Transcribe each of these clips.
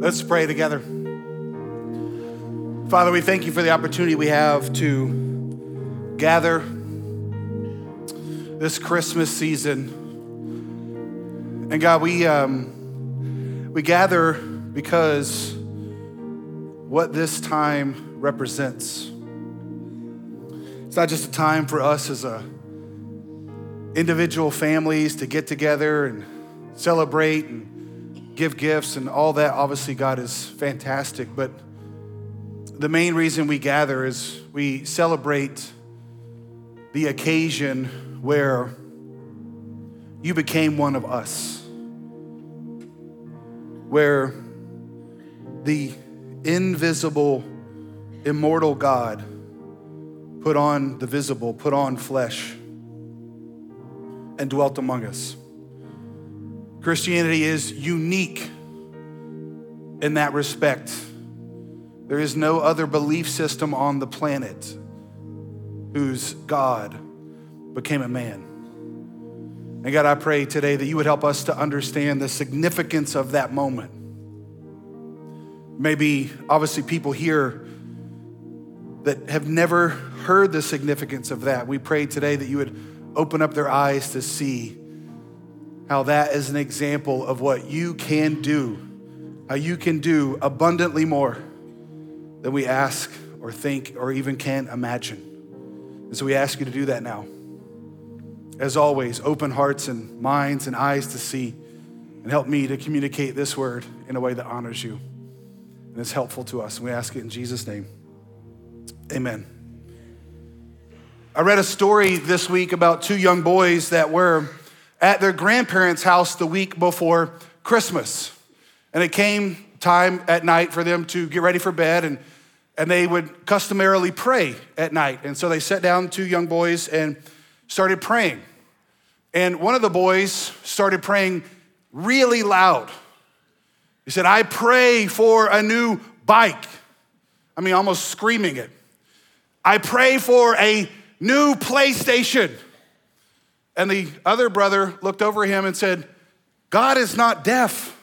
Let's pray together. Father, we thank you for the opportunity we have to gather this Christmas season. And God, we, um, we gather because what this time represents. It's not just a time for us as a individual families to get together and celebrate and give gifts and all that. Obviously, God is fantastic, but the main reason we gather is we celebrate the occasion where you became one of us, where the invisible, immortal God put on the visible, put on flesh, and dwelt among us. Christianity is unique in that respect. There is no other belief system on the planet whose God became a man. And God, I pray today that you would help us to understand the significance of that moment. Maybe, obviously, people here that have never heard the significance of that. We pray today that you would open up their eyes to see how that is an example of what you can do, how you can do abundantly more than we ask or think or even can imagine. And so we ask you to do that now. As always, open hearts and minds and eyes to see and help me to communicate this word in a way that honors you and is helpful to us. And we ask it in Jesus' name. Amen. I read a story this week about two young boys that were at their grandparents' house the week before Christmas. And it came time at night for them to get ready for bed, and, and they would customarily pray at night. And so they sat down, two young boys, and started praying. And one of the boys started praying really loud. He said, I pray for a new bike. I mean, almost screaming it. I pray for a new PlayStation. And the other brother looked over him and said, God is not deaf.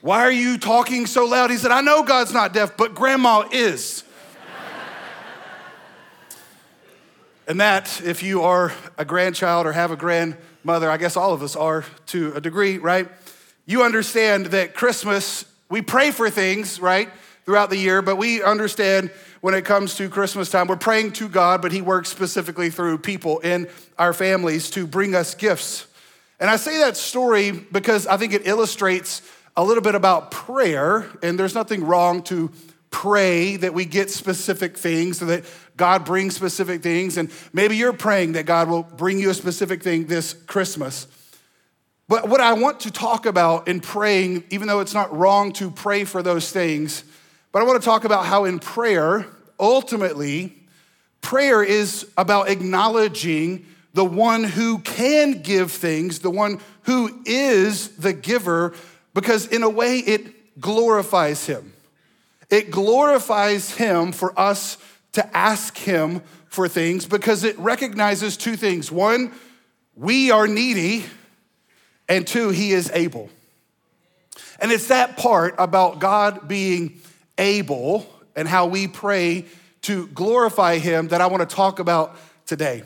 Why are you talking so loud? He said, I know God's not deaf, but grandma is. and that, if you are a grandchild or have a grandmother, I guess all of us are to a degree, right? You understand that Christmas, we pray for things, right, throughout the year, but we understand when it comes to Christmas time. We're praying to God, but He works specifically through people in our families to bring us gifts. And I say that story because I think it illustrates a little bit about prayer, and there's nothing wrong to pray that we get specific things so that God brings specific things. And maybe you're praying that God will bring you a specific thing this Christmas. But what I want to talk about in praying, even though it's not wrong to pray for those things, but I want to talk about how in prayer, ultimately, prayer is about acknowledging the one who can give things, the one who is the giver, because in a way it glorifies him. It glorifies him for us to ask him for things because it recognizes two things. One, we are needy, and two, he is able. And it's that part about God being able and how we pray to glorify him that I want to talk about today.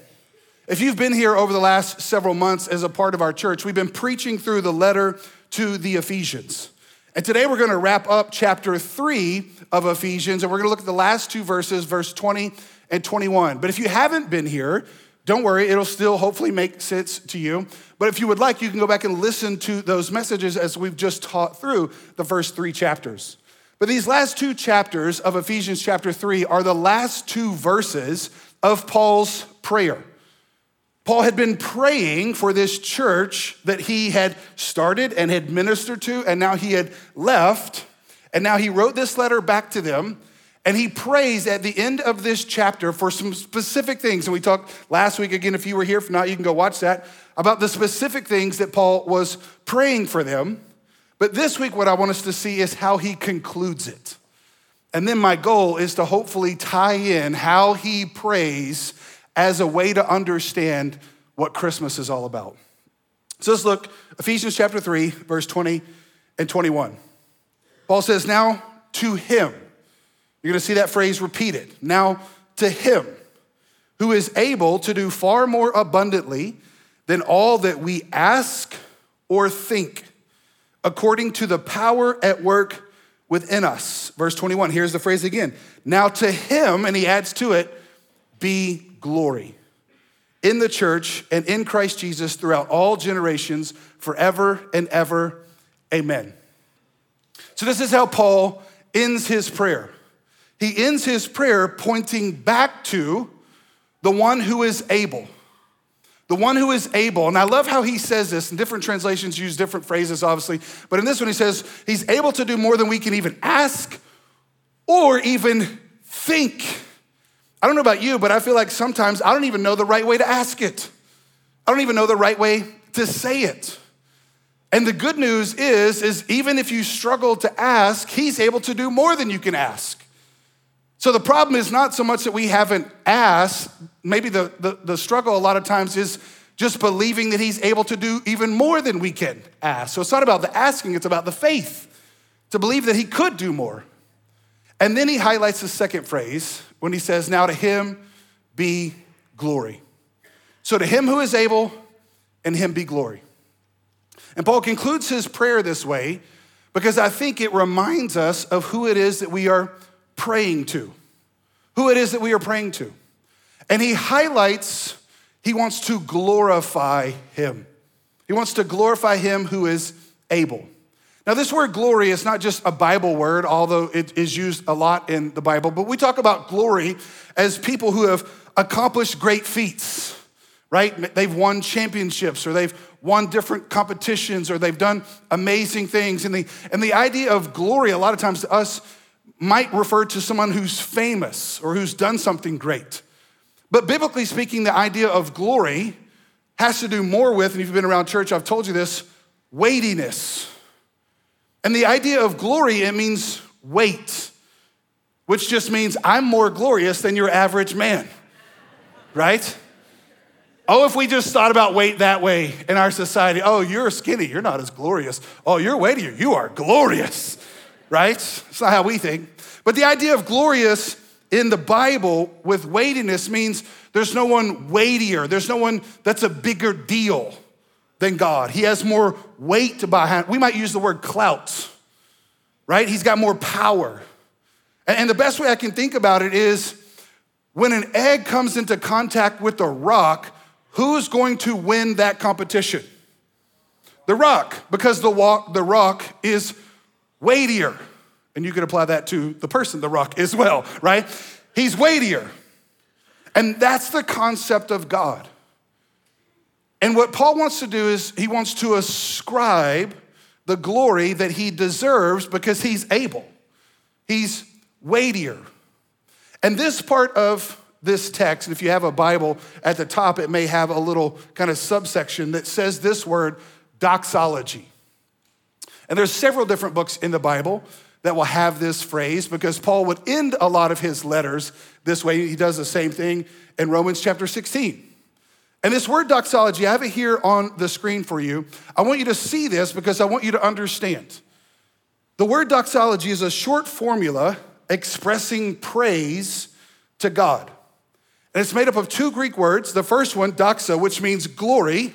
If you've been here over the last several months as a part of our church, we've been preaching through the letter to the Ephesians. And today we're going to wrap up chapter 3 of Ephesians and we're going to look at the last two verses, verse 20 and 21. But if you haven't been here, don't worry, it'll still hopefully make sense to you. But if you would like, you can go back and listen to those messages as we've just taught through the first three chapters. But these last two chapters of Ephesians chapter 3 are the last two verses of Paul's prayer. Paul had been praying for this church that he had started and had ministered to, and now he had left. And now he wrote this letter back to them. And he prays at the end of this chapter for some specific things. And we talked last week again, if you were here, if not, you can go watch that, about the specific things that Paul was praying for them. But this week, what I want us to see is how he concludes it. And then my goal is to hopefully tie in how he prays as a way to understand what Christmas is all about. So let's look, Ephesians chapter 3, verse 20 and 21. Paul says, Now to him. You're gonna see that phrase repeated. Now to him who is able to do far more abundantly than all that we ask or think, according to the power at work within us. Verse 21, here's the phrase again. Now to him, and he adds to it, be glory in the church and in Christ Jesus throughout all generations, forever and ever. Amen. So, this is how Paul ends his prayer. He ends his prayer pointing back to the one who is able. The one who is able, and I love how he says this, and different translations use different phrases, obviously, but in this one he says, He's able to do more than we can even ask or even think. I don't know about you, but I feel like sometimes I don't even know the right way to ask it. I don't even know the right way to say it. And the good news is, is even if you struggle to ask, he's able to do more than you can ask. So the problem is not so much that we haven't asked, maybe the, the, the, struggle a lot of times is just believing that he's able to do even more than we can ask. So it's not about the asking, it's about the faith to believe that he could do more. And then he highlights the second phrase when he says, Now to him be glory. So to him who is able, and him be glory. And Paul concludes his prayer this way because I think it reminds us of who it is that we are praying to, who it is that we are praying to. And he highlights, he wants to glorify him. He wants to glorify him who is able. Now, this word glory is not just a Bible word, although it is used a lot in the Bible, but we talk about glory as people who have accomplished great feats, right? They've won championships or they've won different competitions or they've done amazing things. And the, and the idea of glory, a lot of times to us, might refer to someone who's famous or who's done something great. But biblically speaking, the idea of glory has to do more with, and if you've been around church, I've told you this, weightiness. And the idea of glory, it means weight, which just means I'm more glorious than your average man, right? Oh, if we just thought about weight that way in our society, oh, you're skinny, you're not as glorious. Oh, you're weightier, you are glorious right? It's not how we think. But the idea of glorious in the Bible with weightiness means there's no one weightier, there's no one that's a bigger deal than God. He has more weight behind. We might use the word clout, right? He's got more power. And the best way I can think about it is when an egg comes into contact with a rock, who's going to win that competition? The rock, because the, walk, the rock is weightier. And you can apply that to the person, the rock, as well, right? He's weightier. And that's the concept of God. And what Paul wants to do is he wants to ascribe the glory that he deserves because he's able. He's weightier. And this part of this text, if you have a Bible at the top, it may have a little kind of subsection that says this word doxology. And there's several different books in the Bible that will have this phrase because Paul would end a lot of his letters this way. He does the same thing in Romans chapter 16. And this word doxology, I have it here on the screen for you. I want you to see this because I want you to understand. The word doxology is a short formula expressing praise to God. And it's made up of two Greek words. The first one, doxa, which means glory,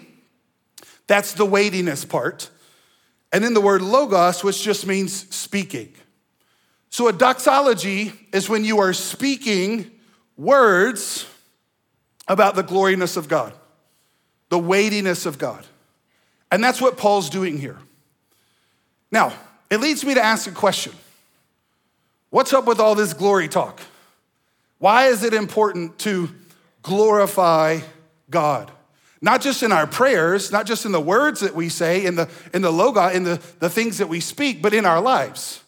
that's the weightiness part and then the word logos, which just means speaking. So a doxology is when you are speaking words about the gloriness of God, the weightiness of God. And that's what Paul's doing here. Now, it leads me to ask a question What's up with all this glory talk? Why is it important to glorify God? Not just in our prayers, not just in the words that we say, in the, in the logo, in the, the things that we speak, but in our lives.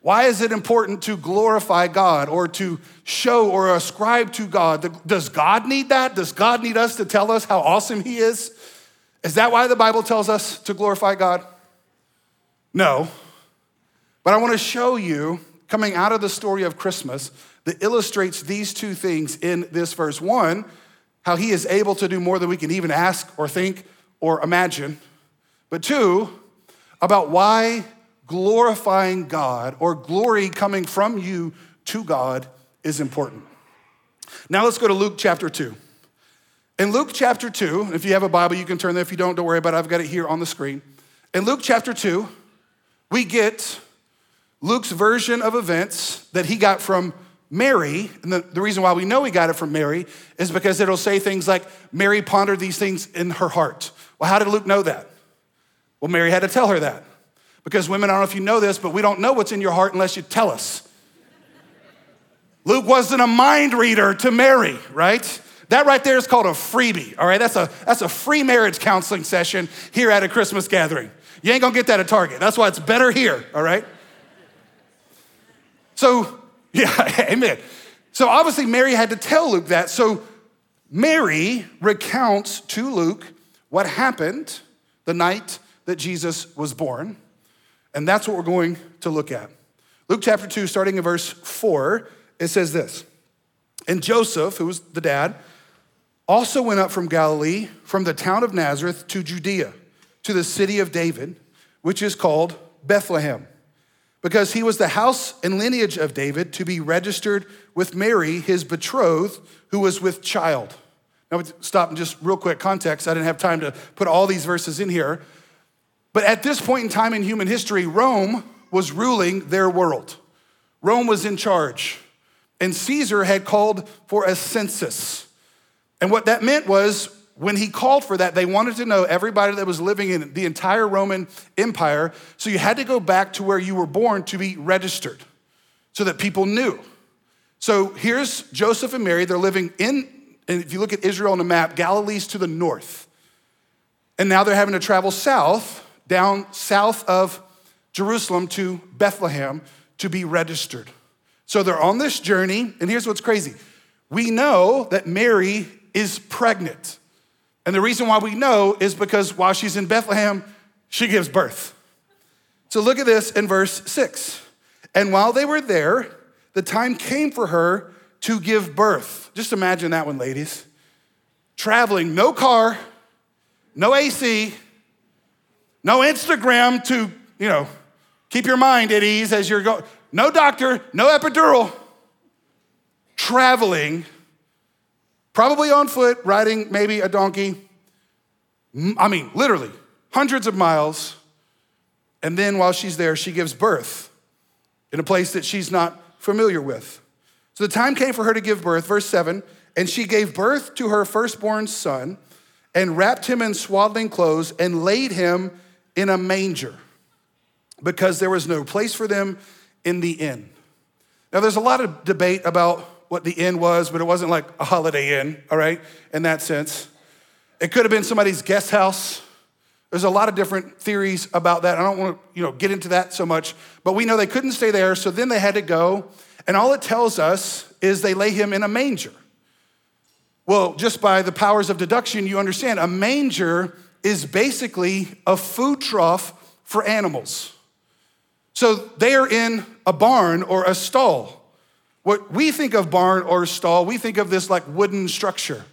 Why is it important to glorify God or to show or ascribe to God? Does God need that? Does God need us to tell us how awesome He is? Is that why the Bible tells us to glorify God? No. But I want to show you, coming out of the story of Christmas, that illustrates these two things in this verse. One, how he is able to do more than we can even ask or think or imagine. But two, about why glorifying God or glory coming from you to God is important. Now let's go to Luke chapter 2. In Luke chapter 2, if you have a Bible, you can turn there. If you don't, don't worry about it. I've got it here on the screen. In Luke chapter 2, we get Luke's version of events that he got from Mary. And the, the reason why we know he got it from Mary is because it'll say things like, Mary pondered these things in her heart. Well, how did Luke know that? Well, Mary had to tell her that. Because women, I don't know if you know this, but we don't know what's in your heart unless you tell us. Luke wasn't a mind reader to Mary, right? That right there is called a freebie, all right? That's a, that's a free marriage counseling session here at a Christmas gathering. You ain't gonna get that at Target. That's why it's better here, all right? So, yeah, amen. So obviously, Mary had to tell Luke that. So, Mary recounts to Luke what happened the night that Jesus was born. And that's what we're going to look at. Luke chapter 2, starting in verse 4, it says this And Joseph, who was the dad, also went up from Galilee, from the town of Nazareth to Judea, to the city of David, which is called Bethlehem, because he was the house and lineage of David to be registered with Mary, his betrothed, who was with child. Now, stop and just real quick context. I didn't have time to put all these verses in here. But at this point in time in human history, Rome was ruling their world. Rome was in charge. And Caesar had called for a census. And what that meant was when he called for that, they wanted to know everybody that was living in the entire Roman Empire. So you had to go back to where you were born to be registered so that people knew. So here's Joseph and Mary. They're living in, and if you look at Israel on the map, Galilee's to the north. And now they're having to travel south, down south of Jerusalem to Bethlehem to be registered. So they're on this journey, and here's what's crazy. We know that Mary is pregnant. And the reason why we know is because while she's in Bethlehem, she gives birth. So look at this in verse six. And while they were there, the time came for her to give birth. Just imagine that one, ladies. Traveling, no car, no AC, no Instagram to, you know, keep your mind at ease as you're going. No doctor, no epidural. Traveling probably on foot, riding maybe a donkey. I mean, literally, hundreds of miles. And then while she's there, she gives birth in a place that she's not familiar with. So the time came for her to give birth, verse 7, and she gave birth to her firstborn son and wrapped him in swaddling clothes and laid him in a manger because there was no place for them in the inn. Now, there's a lot of debate about what the inn was, but it wasn't like a holiday inn, all right, in that sense. It could have been somebody's guest house. There's a lot of different theories about that. I don't want to, you know, get into that so much, but we know they couldn't stay there, so then they had to go, and all it tells us is they lay him in a manger. Well, just by the powers of deduction, you understand a manger is basically a food trough for animals. So they are in a barn or a stall. What we think of barn or stall, we think of this like wooden structure.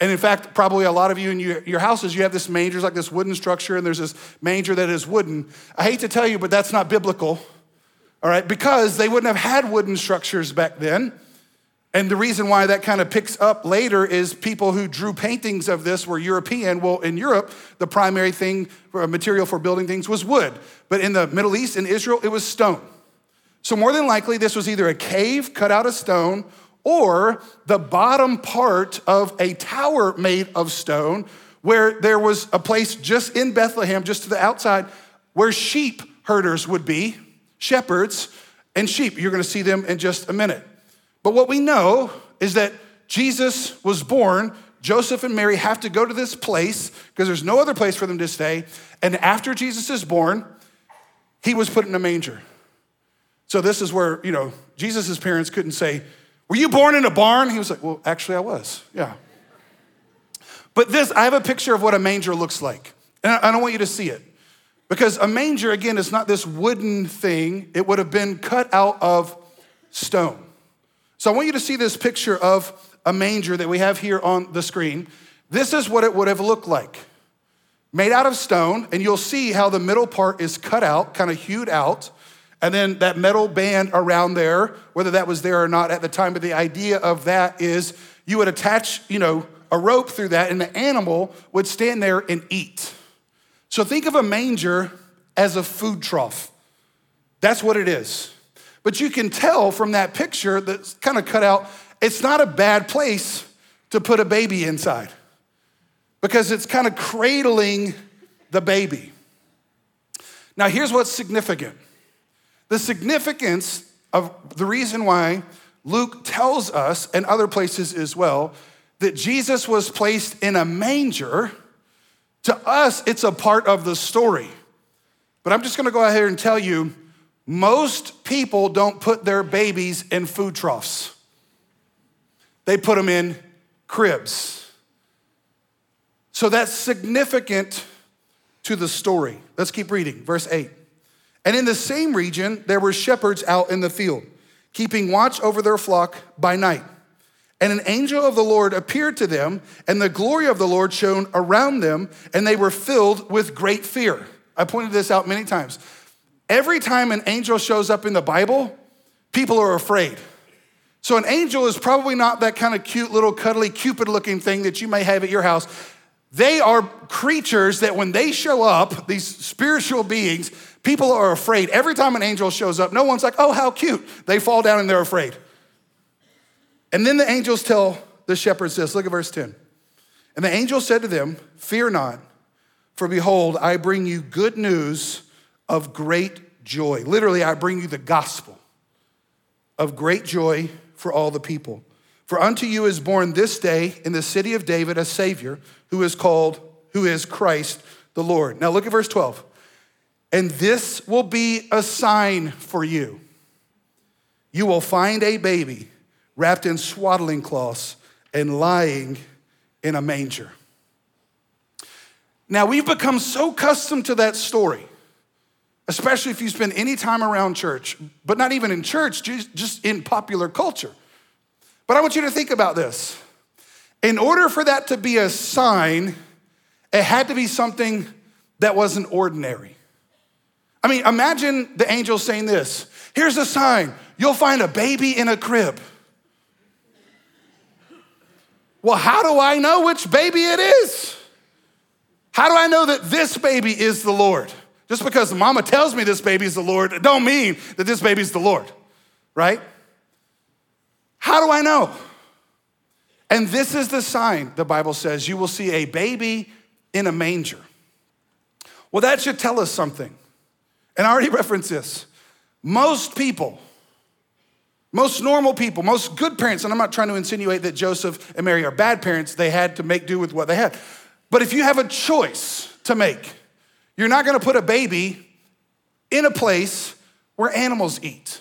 And in fact, probably a lot of you in your, your houses, you have this manger, like this wooden structure, and there's this manger that is wooden. I hate to tell you, but that's not biblical, all right? Because they wouldn't have had wooden structures back then. And the reason why that kind of picks up later is people who drew paintings of this were European. Well, in Europe, the primary thing, uh, material for building things was wood. But in the Middle East, in Israel, it was stone. So, more than likely, this was either a cave cut out of stone or the bottom part of a tower made of stone where there was a place just in Bethlehem, just to the outside, where sheep herders would be, shepherds and sheep. You're gonna see them in just a minute. But what we know is that Jesus was born. Joseph and Mary have to go to this place because there's no other place for them to stay. And after Jesus is born, he was put in a manger. So this is where, you know, Jesus' parents couldn't say, Were you born in a barn? He was like, Well, actually, I was. Yeah. But this, I have a picture of what a manger looks like. And I don't want you to see it. Because a manger, again, is not this wooden thing, it would have been cut out of stone. So I want you to see this picture of a manger that we have here on the screen. This is what it would have looked like. made out of stone, and you'll see how the middle part is cut out, kind of hewed out. And then that metal band around there, whether that was there or not at the time, but the idea of that is you would attach, you know, a rope through that, and the animal would stand there and eat. So think of a manger as a food trough. That's what it is. But you can tell from that picture that's kind of cut out, it's not a bad place to put a baby inside because it's kind of cradling the baby. Now, here's what's significant the significance of the reason why Luke tells us, and other places as well, that Jesus was placed in a manger. To us, it's a part of the story. But I'm just gonna go ahead and tell you most people don't put their babies in food troughs, they put them in cribs. So that's significant to the story. Let's keep reading. Verse 8. And in the same region, there were shepherds out in the field, keeping watch over their flock by night. And an angel of the Lord appeared to them, and the glory of the Lord shone around them, and they were filled with great fear. I pointed this out many times. Every time an angel shows up in the Bible, people are afraid. So, an angel is probably not that kind of cute little cuddly Cupid looking thing that you may have at your house. They are creatures that when they show up, these spiritual beings, people are afraid. Every time an angel shows up, no one's like, oh, how cute. They fall down and they're afraid. And then the angels tell the shepherds this look at verse 10. And the angel said to them, Fear not, for behold, I bring you good news of great joy. Literally, I bring you the gospel of great joy for all the people. For unto you is born this day in the city of David a Savior who is called, who is Christ the Lord. Now look at verse 12. And this will be a sign for you. You will find a baby wrapped in swaddling cloths and lying in a manger. Now, we've become so accustomed to that story, especially if you spend any time around church, but not even in church, just in popular culture. But I want you to think about this. In order for that to be a sign, it had to be something that wasn't ordinary. I mean, imagine the angel saying this Here's a sign you'll find a baby in a crib. Well, how do I know which baby it is? How do I know that this baby is the Lord? Just because mama tells me this baby is the Lord, don't mean that this baby is the Lord, right? How do I know? And this is the sign, the Bible says you will see a baby in a manger. Well, that should tell us something. And I already referenced this. Most people, most normal people, most good parents, and I'm not trying to insinuate that Joseph and Mary are bad parents, they had to make do with what they had. But if you have a choice to make, you're not gonna put a baby in a place where animals eat.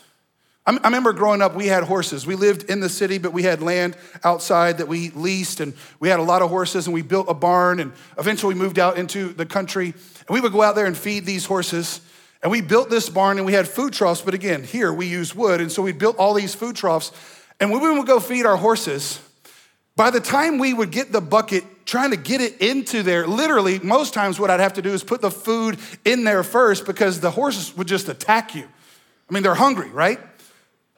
I remember growing up, we had horses. We lived in the city, but we had land outside that we leased, and we had a lot of horses, and we built a barn, and eventually we moved out into the country. And we would go out there and feed these horses. And we built this barn, and we had food troughs, but again, here we use wood. And so we built all these food troughs. And when we would go feed our horses, by the time we would get the bucket, trying to get it into there, literally, most times what I'd have to do is put the food in there first because the horses would just attack you. I mean, they're hungry, right?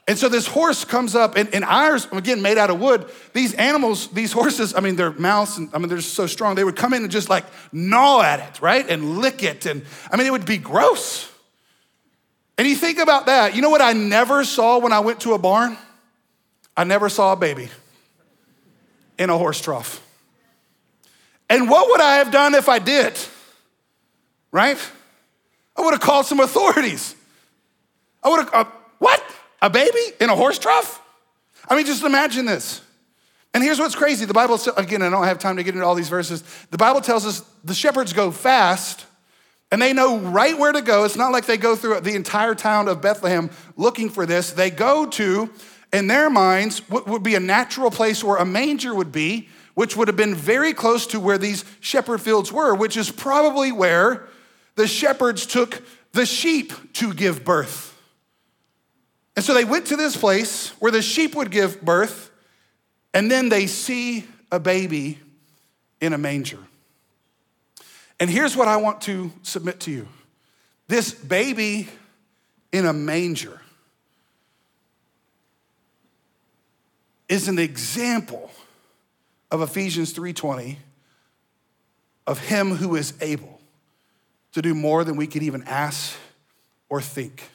And so this horse comes up, and, and ours, again, made out of wood. These animals, these horses, I mean, their mouths, and, I mean, they're so strong, they would come in and just like gnaw at it, right? And lick it. And I mean, it would be gross. And you think about that. You know what I never saw when I went to a barn? I never saw a baby in a horse trough. And what would I have done if I did? Right? I would have called some authorities. I would have, uh, what? A baby in a horse trough? I mean, just imagine this. And here's what's crazy. The Bible, again, I don't have time to get into all these verses. The Bible tells us the shepherds go fast and they know right where to go. It's not like they go through the entire town of Bethlehem looking for this. They go to, in their minds, what would be a natural place where a manger would be, which would have been very close to where these shepherd fields were, which is probably where the shepherds took the sheep to give birth. And so they went to this place where the sheep would give birth, and then they see a baby in a manger. And here's what I want to submit to you this baby in a manger is an example of Ephesians 3:20 of him who is able to do more than we could even ask or think.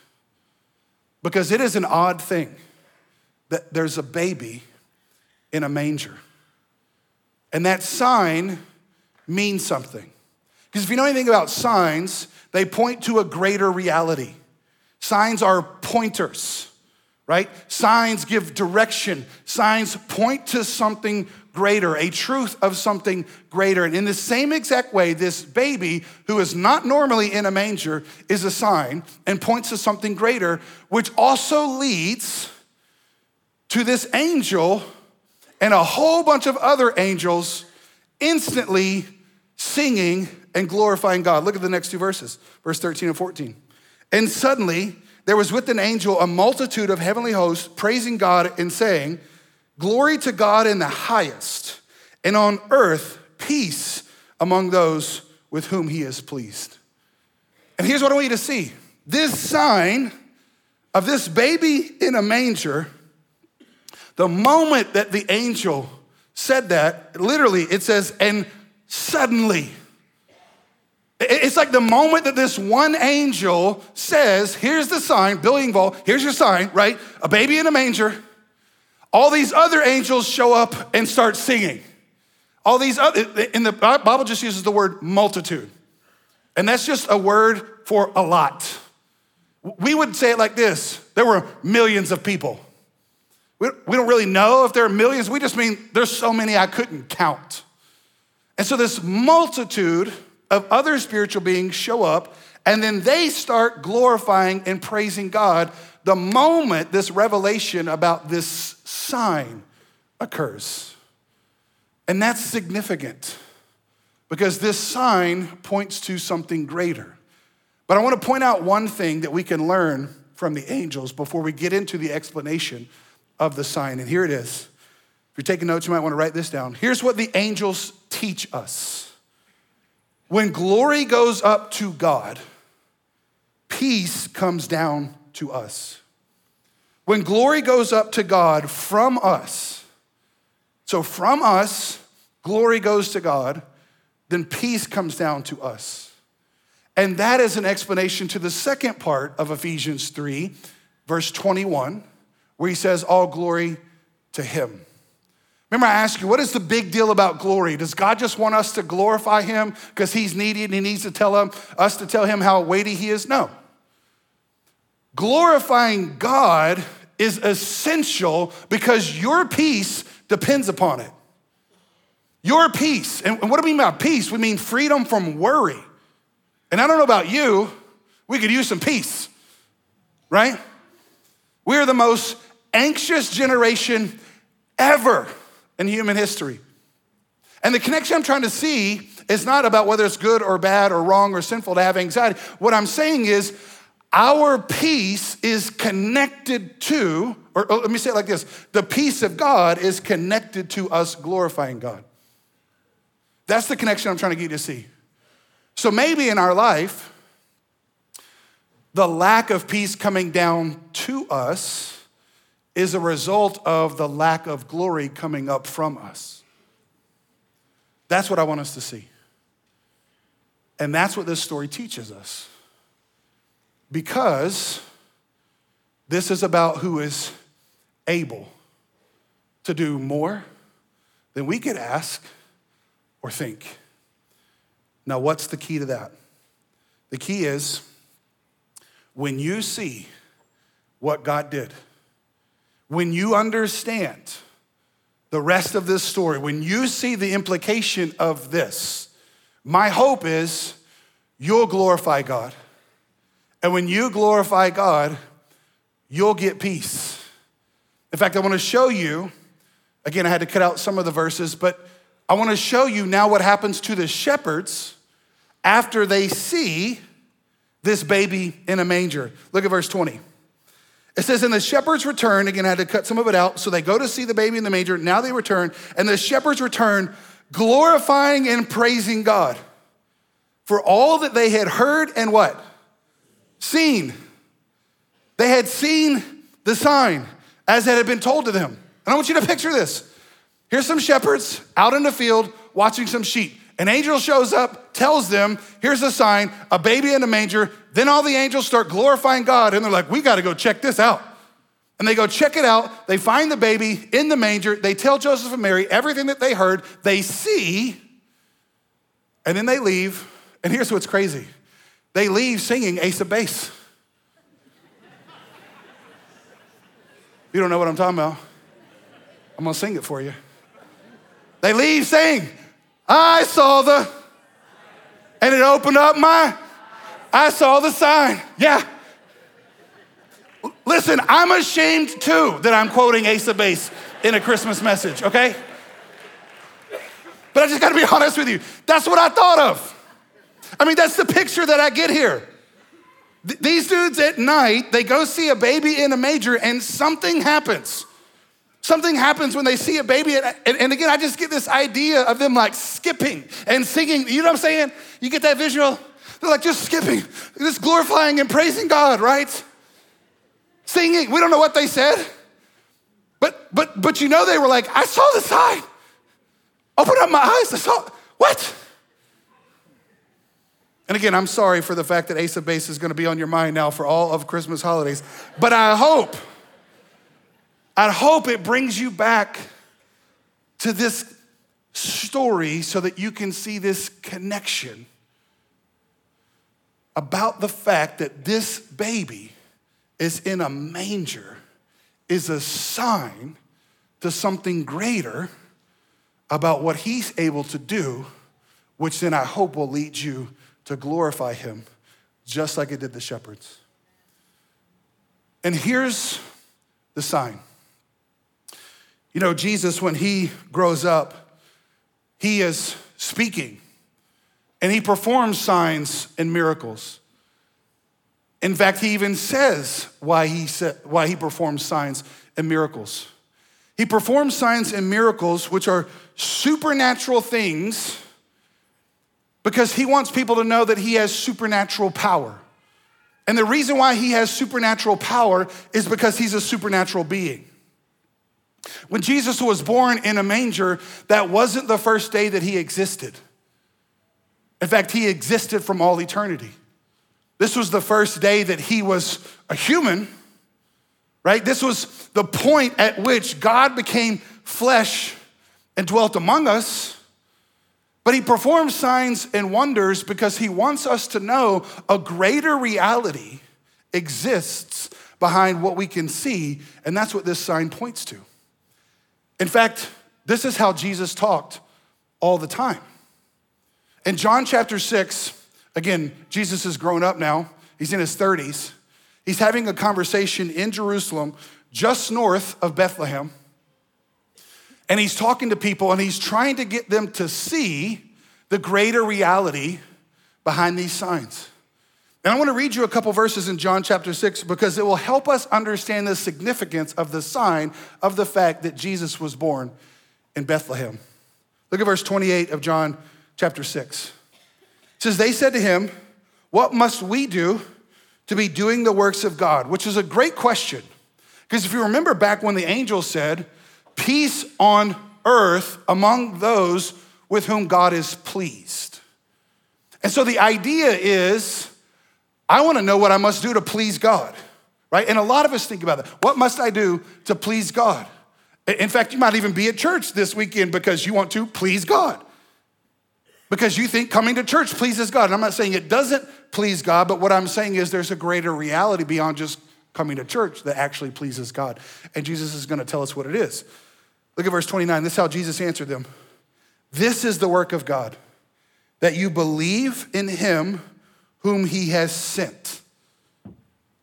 Because it is an odd thing that there's a baby in a manger. And that sign means something. Because if you know anything about signs, they point to a greater reality. Signs are pointers, right? Signs give direction. Signs point to something greater, a truth of something greater. And in the same exact way, this baby, who is not normally in a manger, is a sign and points to something greater, which also leads to this angel and a whole bunch of other angels instantly singing and glorifying God. Look at the next two verses, verse 13 and 14. And suddenly there was with an angel a multitude of heavenly hosts praising God and saying, Glory to God in the highest, and on earth peace among those with whom he is pleased. And here's what I want you to see this sign of this baby in a manger, the moment that the angel said that, literally it says, and suddenly. It's like the moment that this one angel says, here's the sign, Billy Engvall, here's your sign, right? A baby in a manger. All these other angels show up and start singing. All these other, in the Bible just uses the word multitude. And that's just a word for a lot. We would say it like this there were millions of people. We don't really know if there are millions. We just mean there's so many I couldn't count. And so this multitude of other spiritual beings show up, and then they start glorifying and praising God the moment this revelation about this sign occurs. And that's significant because this sign points to something greater. But I want to point out one thing that we can learn from the angels before we get into the explanation of the sign. And here it is. If you're taking notes, you might want to write this down. Here's what the angels teach us when glory goes up to God, peace comes down to us. When glory goes up to God from us, so from us, glory goes to God, then peace comes down to us. And that is an explanation to the second part of Ephesians 3, verse 21, where he says, All glory to him. Remember, I asked you, what is the big deal about glory? Does God just want us to glorify him because he's needy and he needs to tell him, us to tell him how weighty he is? No. Glorifying God is essential because your peace depends upon it. Your peace. And what do we mean by peace? We mean freedom from worry. And I don't know about you, we could use some peace, right? We're the most anxious generation ever in human history. And the connection I'm trying to see is not about whether it's good or bad or wrong or sinful to have anxiety. What I'm saying is, our peace is connected to, or, or let me say it like this the peace of God is connected to us glorifying God. That's the connection I'm trying to get you to see. So maybe in our life, the lack of peace coming down to us is a result of the lack of glory coming up from us. That's what I want us to see. And that's what this story teaches us because this is about who is able to do more than we could ask or think. Now, what's the key to that? The key is when you see what God did, when you understand the rest of this story, when you see the implication of this, my hope is you'll glorify God and when you glorify God, you'll get peace. In fact, I want to show you, again, I had to cut out some of the verses, but I want to show you now what happens to the shepherds after they see this baby in a manger. Look at verse 20. It says, And the shepherds return. Again, I had to cut some of it out. So they go to see the baby in the manger. Now they return. And the shepherds return, glorifying and praising God. for all that they had heard and what? Seen. They had seen the sign as it had been told to them. And I want you to picture this. Here's some shepherds out in the field watching some sheep. An angel shows up, tells them, here's a sign, a baby in a manger. Then all the angels start glorifying God, and they're like, we gotta go check this out. And they go check it out. They find the baby in the manger. They tell Joseph and Mary everything that they heard. They see, and then they leave. And here's what's crazy they leave singing Ace of Base. you don't know what I'm talking about? I'm gonna sing it for you. They leave saying, I saw the, and it opened up my, I saw the sign. Yeah. Listen, I'm ashamed too that I'm quoting of Base in a Christmas message, okay? But I just gotta be honest with you. That's what I thought of. I mean, that's the picture that I get here. Th- these dudes at night, they go see a baby in a manger and something happens. Something happens when they see a baby. And, and, again, I just get this idea of them like skipping and singing. You know what I'm saying? You get that visual? They're like just skipping, just glorifying and praising God, right? Singing. We don't know what they said. But but but you know they were like, I saw the sign. Open up my eyes. I saw what? And again, I'm sorry for the fact that Ace of Base is going to be on your mind now for all of Christmas holidays. But I hope I hope it brings you back to this story so that you can see this connection about the fact that this baby is in a manger is a sign to something greater about what he's able to do, which then I hope will lead you to glorify him, just like it did the shepherds. And here's the sign you know, Jesus, when he grows up, he is speaking and he performs signs and miracles. In fact, he even says why he, sa- why he performs signs and miracles. He performs signs and miracles, which are supernatural things, because he wants people to know that he has supernatural power. And the reason why he has supernatural power is because he's a supernatural being. When Jesus was born in a manger, that wasn't the first day that he existed. In fact, he existed from all eternity. This was the first day that he was a human, right? This was the point at which God became flesh and dwelt among us. But he performs signs and wonders because he wants us to know a greater reality exists behind what we can see, and that's what this sign points to. In fact, this is how Jesus talked all the time. In John chapter 6, again, Jesus has grown up now, he's in his 30s. He's having a conversation in Jerusalem, just north of Bethlehem. And he's talking to people and he's trying to get them to see the greater reality behind these signs. And I want to read you a couple verses in John chapter 6 because it will help us understand the significance of the sign of the fact that Jesus was born in Bethlehem. Look at verse 28 of John chapter 6. It says, They said to him, What must we do to be doing the works of God? Which is a great question. Because if you remember back when the angel said, Peace on earth among those with whom God is pleased. And so the idea is, I want to know what I must do to please God, right? And a lot of us think about that. What must I do to please God? In fact, you might even be at church this weekend because you want to please God. Because you think coming to church pleases God. And I'm not saying it doesn't please God, but what I'm saying is there's a greater reality beyond just coming to church that actually pleases God. And Jesus is going to tell us what it is. Look at verse 29. This is how Jesus answered them. This is the work of God, that you believe in him whom he has sent.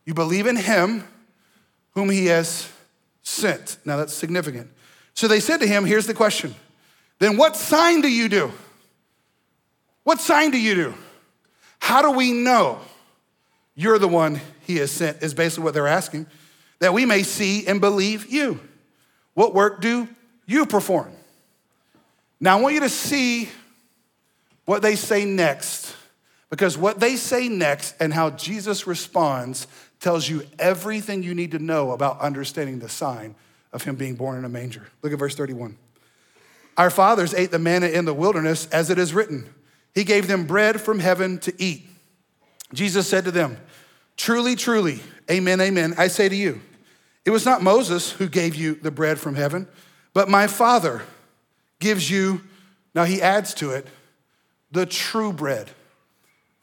You believe in him whom he has sent. Now that's significant. So they said to him, Here's the question. Then what sign do you do? What sign do you do? How do we know you're the one he has sent? Is basically what they're asking. That we may see and believe you. What work do you perform? Now I want you to see what they say next Because what they say next and how Jesus responds tells you everything you need to know about understanding the sign of him being born in a manger. Look at verse 31. Our fathers ate the manna in the wilderness as it is written. He gave them bread from heaven to eat. Jesus said to them, Truly, truly, amen, amen, I say to you, it was not Moses who gave you the bread from heaven, but my Father gives you, now he adds to it, the true bread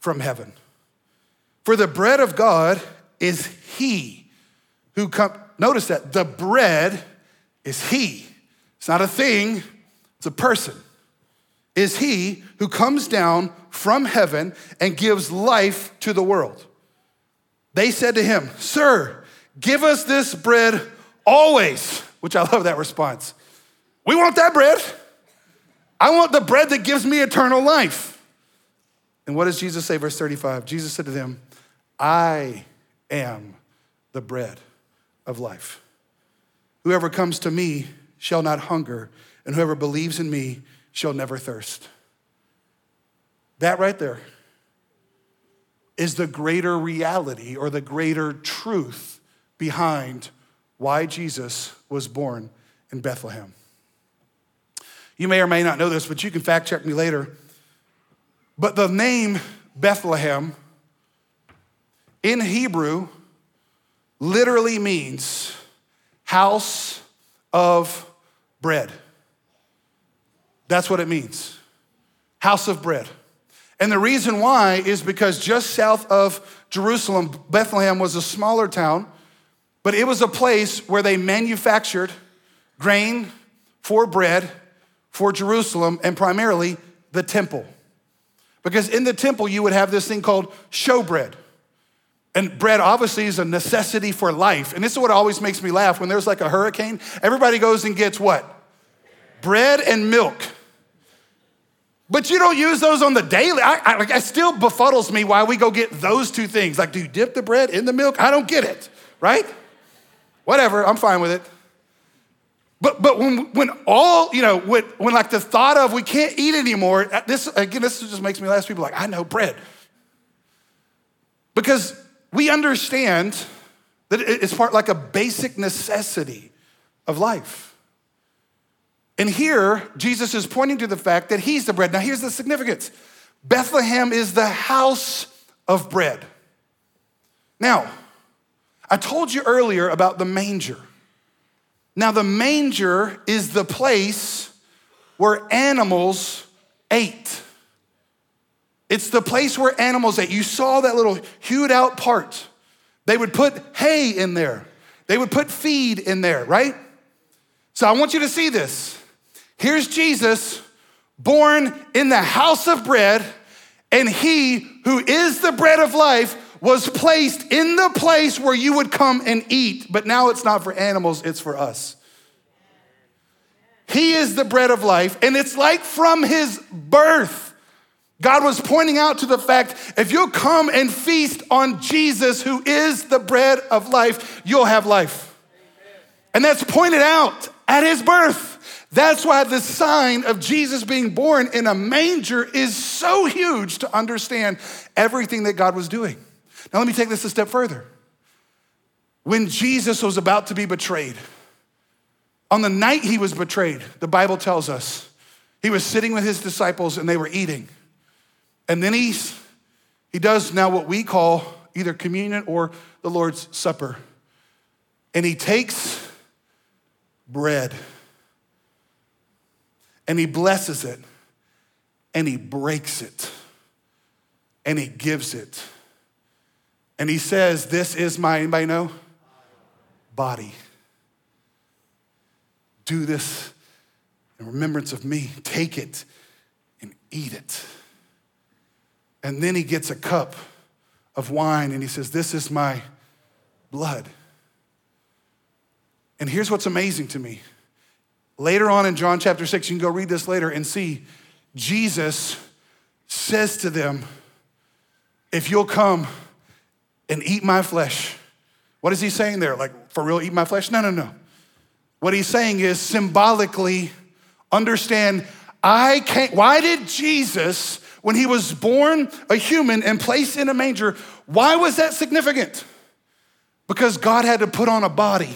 from heaven. For the bread of God is he who come. Notice that the bread is he. It's not a thing, it's a person. Is he who comes down from heaven and gives life to the world. They said to him, Sir, give us this bread always, which I love that response. We want that bread. I want the bread that gives me eternal life. And what does Jesus say, verse 35? Jesus said to them, I am the bread of life. Whoever comes to me shall not hunger, and whoever believes in me shall never thirst. That right there is the greater reality or the greater truth behind why Jesus was born in Bethlehem. You may or may not know this, but you can fact check me later. But the name Bethlehem in Hebrew literally means house of bread. That's what it means house of bread. And the reason why is because just south of Jerusalem, Bethlehem was a smaller town, but it was a place where they manufactured grain for bread for Jerusalem and primarily the temple. Because in the temple, you would have this thing called showbread. And bread obviously is a necessity for life. And this is what always makes me laugh when there's like a hurricane, everybody goes and gets what? Bread and milk. But you don't use those on the daily. I, I, like, it still befuddles me why we go get those two things. Like, do you dip the bread in the milk? I don't get it, right? Whatever, I'm fine with it. But, but when, when all, you know, when, when like the thought of we can't eat anymore, uh, this, again, this just makes me laugh. People like, I know bread. Because we understand that it's part like a basic necessity of life. And here, Jesus is pointing to the fact that he's the bread. Now, here's the significance Bethlehem is the house of bread. Now, I told you earlier about the manger. Now, the manger is the place where animals ate. It's the place where animals ate. You saw that little hewed out part. They would put hay in there, they would put feed in there, right? So I want you to see this. Here's Jesus born in the house of bread, and he who is the bread of life was placed in the place where you would come and eat. But now it's not for animals, it's for us. He is the bread of life, and it's like from his birth. God was pointing out to the fact if you'll come and feast on Jesus, who is the bread of life, you'll have life. And that's pointed out at his birth. That's why the sign of Jesus being born in a manger is so huge to understand everything that God was doing. Now, let me take this a step further. When Jesus was about to be betrayed, on the night he was betrayed, the Bible tells us he was sitting with his disciples and they were eating. And then he's, he does now what we call either communion or the Lord's Supper. And he takes bread and he blesses it and he breaks it and he gives it. And he says, This is my, anybody know? Body. Do this in remembrance of me. Take it and eat it. And then he gets a cup of wine and he says, This is my blood. And here's what's amazing to me Later on in John chapter 6, you can go read this later and see Jesus says to them, If you'll come and eat my flesh, what is he saying there? Like, for real, eat my flesh? No, no, no. What he's saying is symbolically understand, I can't. Why did Jesus, when he was born a human and placed in a manger, why was that significant? Because God had to put on a body.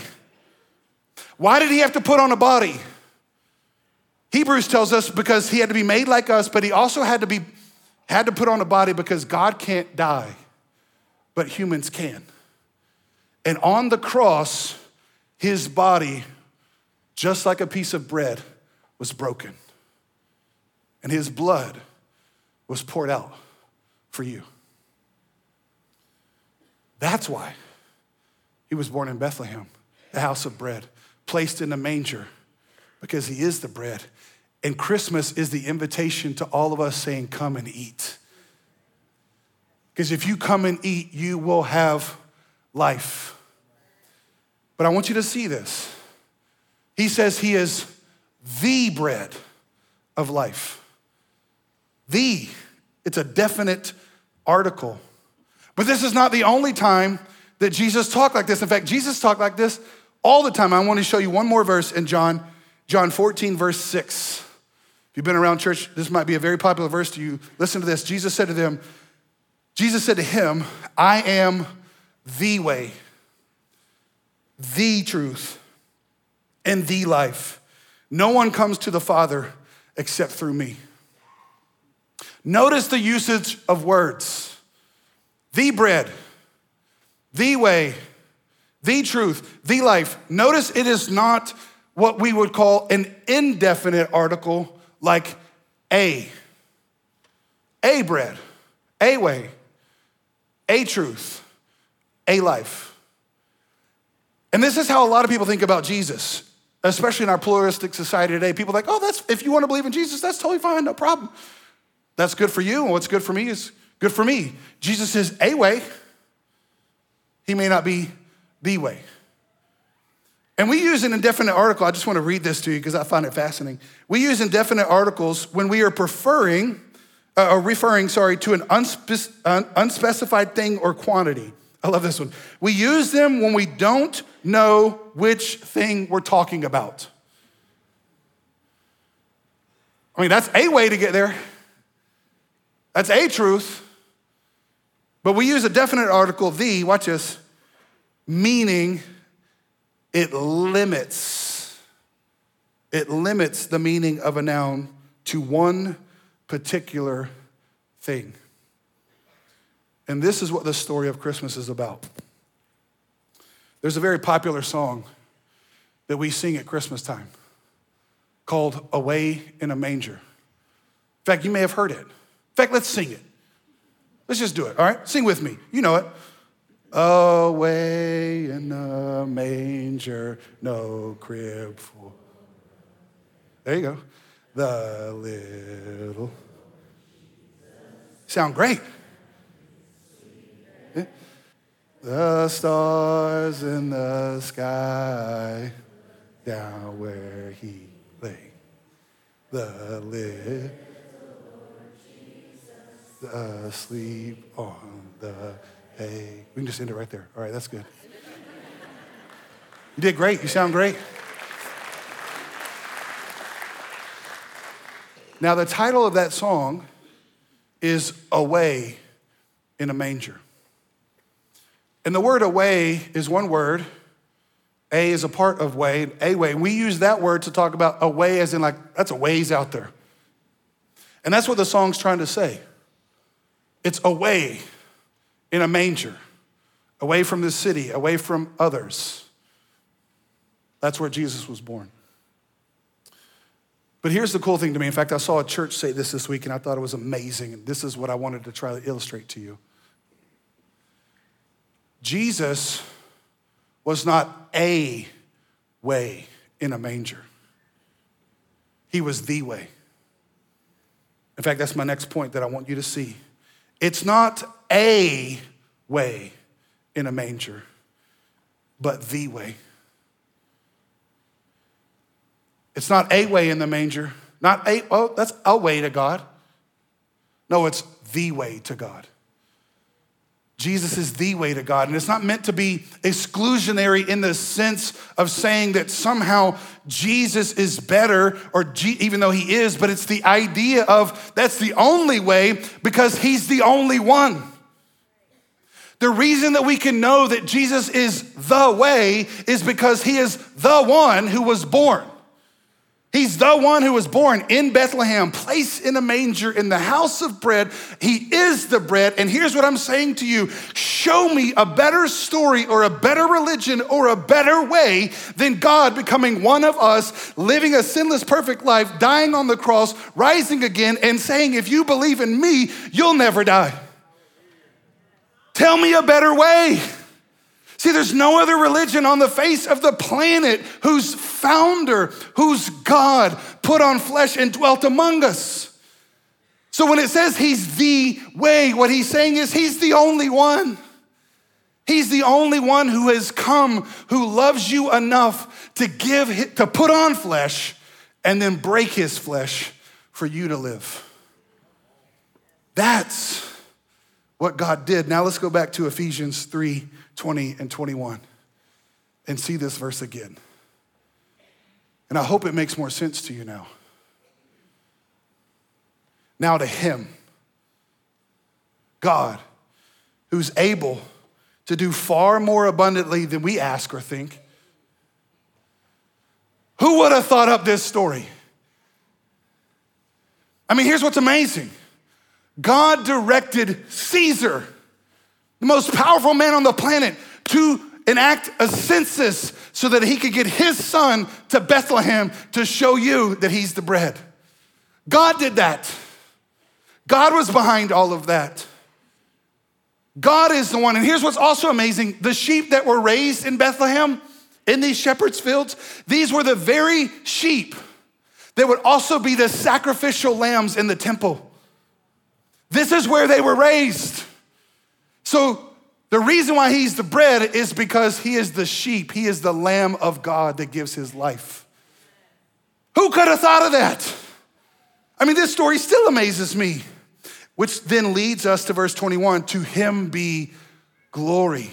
Why did he have to put on a body? Hebrews tells us because he had to be made like us, but he also had to be had to put on a body because God can't die, but humans can. And on the cross, his body, just like a piece of bread, was broken. And his blood was poured out for you. That's why he was born in Bethlehem, the house of bread, placed in a manger, because he is the bread. And Christmas is the invitation to all of us saying, Come and eat. Because if you come and eat, you will have life. But I want you to see this. He says he is the bread of life. The, it's a definite article. But this is not the only time that Jesus talked like this. In fact, Jesus talked like this all the time. I want to show you one more verse in John, John 14, verse 6. If you've been around church, this might be a very popular verse to you. Listen to this. Jesus said to them, Jesus said to him, I am the way, the truth, and the life. No one comes to the Father except through me. Notice the usage of words the bread, the way, the truth, the life. Notice it is not what we would call an indefinite article like a, a bread, a way, a truth, a life. And this is how a lot of people think about Jesus, especially in our pluralistic society today. People like, oh, that's if you want to believe in Jesus, that's totally fine, no problem. That's good for you, and what's good for me is good for me. Jesus is a way. He may not be the way. And we use an indefinite article. I just want to read this to you because I find it fascinating. We use indefinite articles when we are preferring, uh, or referring, sorry, to an unspe- un- unspecified thing or quantity. I love this one. We use them when we don't know which thing we're talking about. I mean, that's a way to get there. That's a truth. But we use a definite article, the, watch this, meaning it limits. It limits the meaning of a noun to one particular thing. And this is what the story of Christmas is about. There's a very popular song that we sing at Christmas time called Away in a Manger. In fact, you may have heard it In fact, let's sing it. Let's just do it, all right? Sing with me. You know it. Away in a manger, no crib for. There you go. The little. Sound great. The stars in the sky, down where he lay. The little asleep on the hay. We can just end it right there. All right, that's good. You did great. You sound great. Now, the title of that song is Away in a Manger. And the word away is one word. A is a part of way, a way. We use that word to talk about away as in like, that's a ways out there. And that's what the song's trying to say. It's away in a manger, away from the city, away from others. That's where Jesus was born. But here's the cool thing to me. In fact, I saw a church say this this week and I thought it was amazing. And this is what I wanted to try to illustrate to you. Jesus was not a way in a manger, he was the way. In fact, that's my next point that I want you to see. It's not a way in a manger, but the way. It's not a way in the manger, not a, oh, that's a way to God. No, it's the way to God. Jesus is the way to God. And it's not meant to be exclusionary in the sense of saying that somehow Jesus is better, or G- even though he is, but it's the idea of that's the only way because he's the only one. The reason that we can know that Jesus is the way is because he is the one who was born. He's the one who was born in Bethlehem, placed in a manger in the house of bread. He is the bread. And here's what I'm saying to you show me a better story or a better religion or a better way than God becoming one of us, living a sinless, perfect life, dying on the cross, rising again, and saying, If you believe in me, you'll never die. Tell me a better way. See, there's no other religion on the face of the planet whose founder, whose God put on flesh and dwelt among us. So when it says he's the way, what he's saying is he's the only one. He's the only one who has come, who loves you enough to give, to put on flesh and then break his flesh for you to live. That's what God did. Now let's go back to Ephesians 3 20 and 21 and see this verse again. And I hope it makes more sense to you now. Now to Him, God, who's able to do far more abundantly than we ask or think. Who would have thought up this story? I mean, here's what's amazing God directed Caesar the most powerful man on the planet, to enact a census so that he could get his son to Bethlehem to show you that he's the bread. God did that. God was behind all of that. God is the one. And here's what's also amazing the sheep that were raised in Bethlehem, in these shepherds' fields, these were the very sheep that would also be the sacrificial lambs in the temple. This is where they were raised. So the reason why he's the bread is because he is the sheep, he is the lamb of God that gives his life. Who could have thought of that? I mean, this story still amazes me, which then leads us to verse 21 to him be glory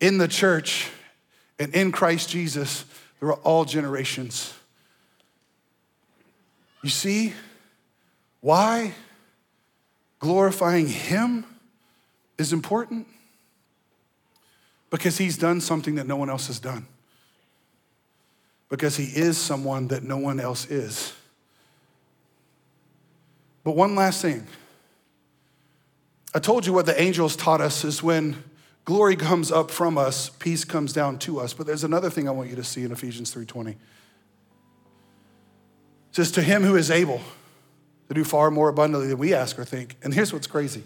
in the church and in Christ Jesus through all generations. You see why glorifying him? Is important because he's done something that no one else has done. Because he is someone that no one else is. But one last thing. I told you what the angels taught us is when glory comes up from us, peace comes down to us. But there's another thing I want you to see in Ephesians 3:20. It says, To him who is able to do far more abundantly than we ask or think. And here's what's crazy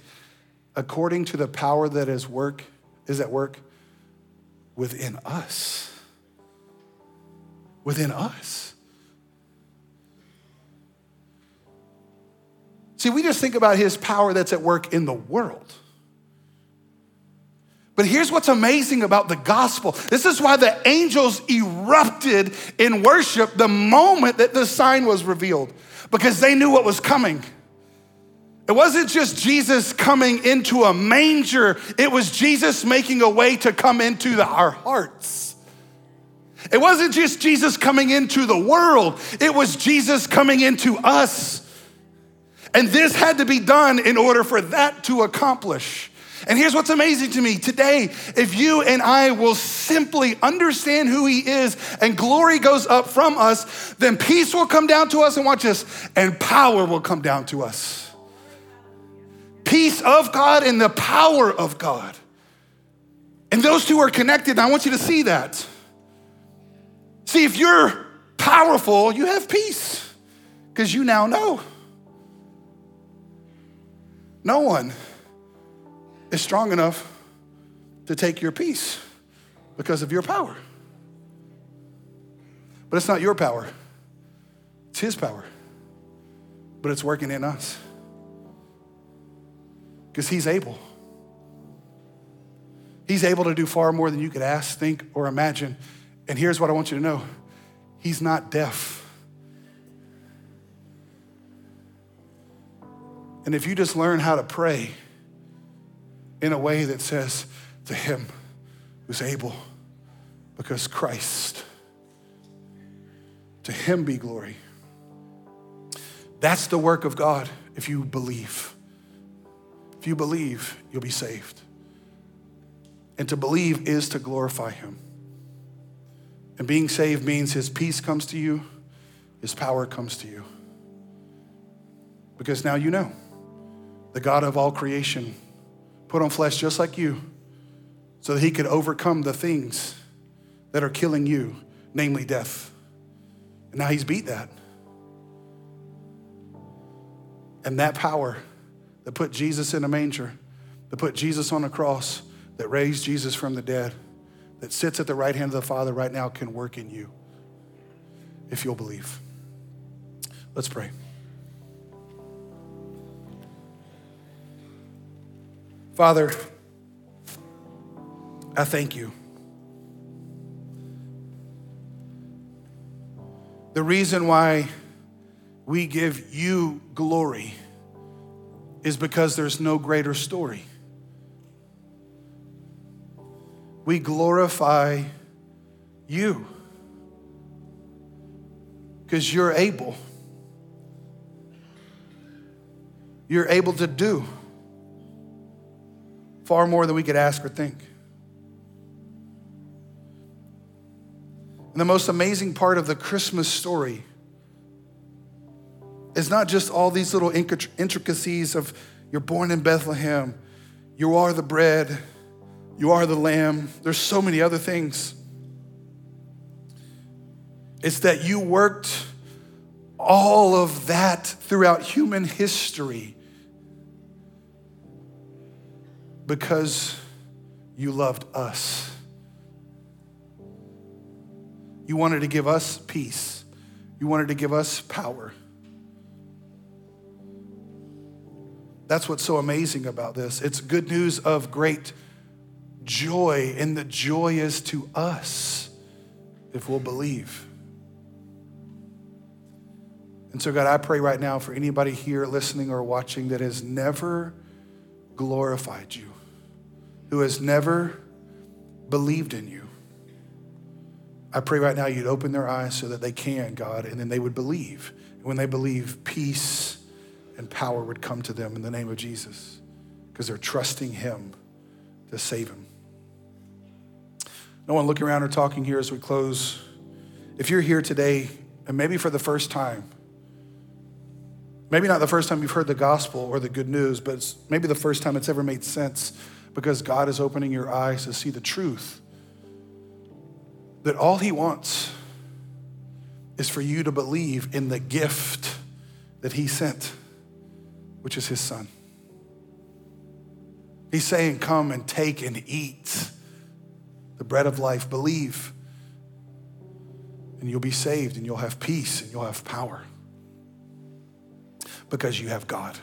according to the power that is work is at work within us. Within us. See, we just think about his power that's at work in the world. But here's what's amazing about the gospel. This is why the angels erupted in worship the moment that the sign was revealed, because they knew what was coming. It wasn't just Jesus coming into a manger, it was Jesus making a way to come into the, our hearts. It wasn't just Jesus coming into the world, it was Jesus coming into us. And this had to be done in order for that to accomplish. And here's what's amazing to me today if you and I will simply understand who He is and glory goes up from us, then peace will come down to us and watch us, and power will come down to us peace of God and the power of God. And those two are connected. I want you to see that. See, if you're powerful, you have peace because you now know. No one is strong enough to take your peace because of your power. But it's not your power, it's His power. But it's working in us because He's able. He's able to do far more than you could ask, think, or imagine. And here's what I want you to know He's not deaf. And if you just learn how to pray in a way that says, To him who's able, because Christ, to him be glory. That's the work of God if you believe. If you believe, you'll be saved. And to believe is to glorify him. And being saved means his peace comes to you, his power comes to you. Because now you know the God of all creation put on flesh just like you so that he could overcome the things that are killing you, namely death. And now he's beat that. And that power that put Jesus in a manger, that put Jesus on a cross, that raised Jesus from the dead, that sits at the right hand of the Father right now can work in you if you'll believe. Let's pray. Father, I thank you. The reason why we give you glory is because there's no greater story. We glorify you because you're able. You're able to do far more than we could ask or think. And the most amazing part of the Christmas story is not just all these little intricacies of you're born in Bethlehem, you are the bread, you are the lamb. There's so many other things. It's that you worked all of that throughout human history because you loved us. You wanted to give us peace. You wanted to give us power. That's what's so amazing about this. It's good news of great joy, and the joy is to us if we'll believe. And so, God, I pray right now for anybody here listening or watching that has never glorified you, who has never believed in you. I pray right now you'd open their eyes so that they can, God, and then they would believe. And when they believe, peace and power would come to them in the name of Jesus because they're trusting Him to save them. No one looking around or talking here as we close. If you're here today, and maybe for the first time, maybe not the first time you've heard the gospel or the good news, but maybe the first time it's ever made sense because God is opening your eyes to see the truth that all He wants is for you to believe in the gift that He sent which is his son. He's saying, Come and take and eat the bread of life. Believe, and you'll be saved, and you'll have peace, and you'll have power because you have God.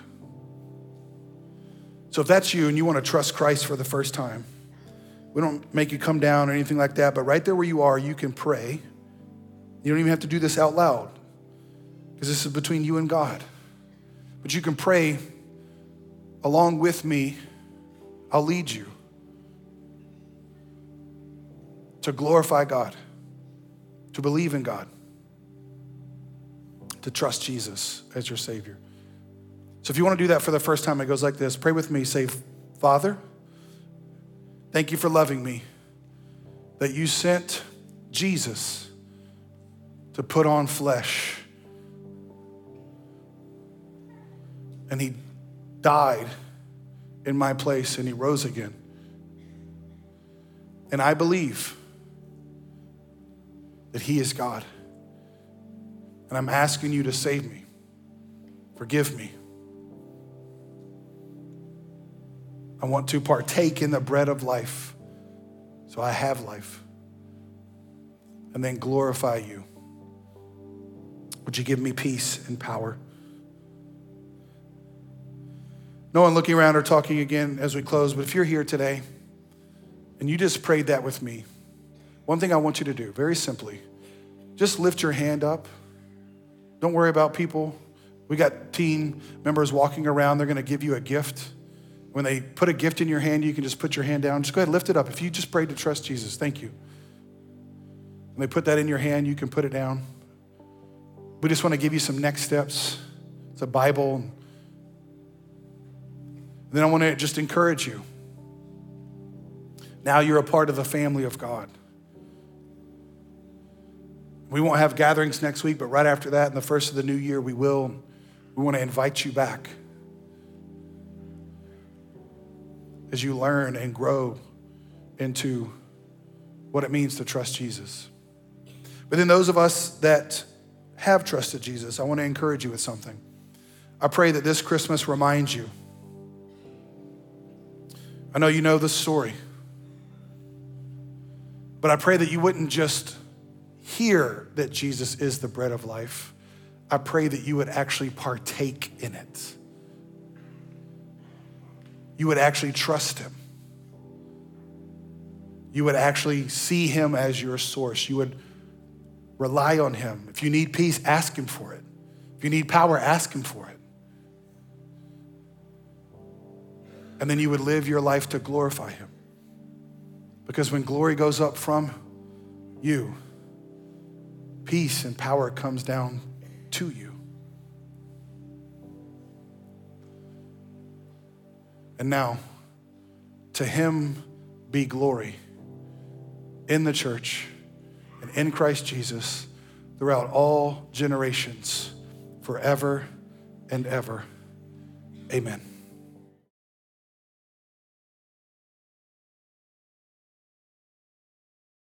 So if that's you and you want to trust Christ for the first time, we don't make you come down or anything like that, but right there where you are, you can pray. You don't even have to do this out loud because this is between you and God. But you can pray along with me. I'll lead you to glorify God, to believe in God, to trust Jesus as your Savior. So if you want to do that for the first time, it goes like this Pray with me. Say, Father, thank you for loving me, that you sent Jesus to put on flesh and he died in my place and he rose again. And I believe that he is God. And I'm asking you to save me, forgive me. I want to partake in the bread of life so I have life and then glorify you. Would you give me peace and power? No one looking around or talking again as we close, but if you're here today and you just prayed that with me, one thing I want you to do, very simply, just lift your hand up. Don't worry about people. We got team members walking around, they're gonna give you a gift. When they put a gift in your hand, you can just put your hand down. Just go ahead and lift it up. If you just prayed to trust Jesus, thank you. When they put that in your hand, you can put it down. We just want to give you some next steps. It's a Bible. Then I want to just encourage you. Now you're a part of the family of God. We won't have gatherings next week, but right after that, in the first of the new year, we will. We want to invite you back as you learn and grow into what it means to trust Jesus. But then, those of us that have trusted Jesus, I want to encourage you with something. I pray that this Christmas reminds you. I know you know the story, but I pray that you wouldn't just hear that Jesus is the bread of life. I pray that you would actually partake in it. You would actually trust him. You would actually see him as your source. You would rely on him. If you need peace, ask him for it. If you need power, ask him for it. And then you would live your life to glorify him. Because when glory goes up from you, peace and power comes down to you. And now, to him be glory in the church and in Christ Jesus throughout all generations, forever and ever. Amen.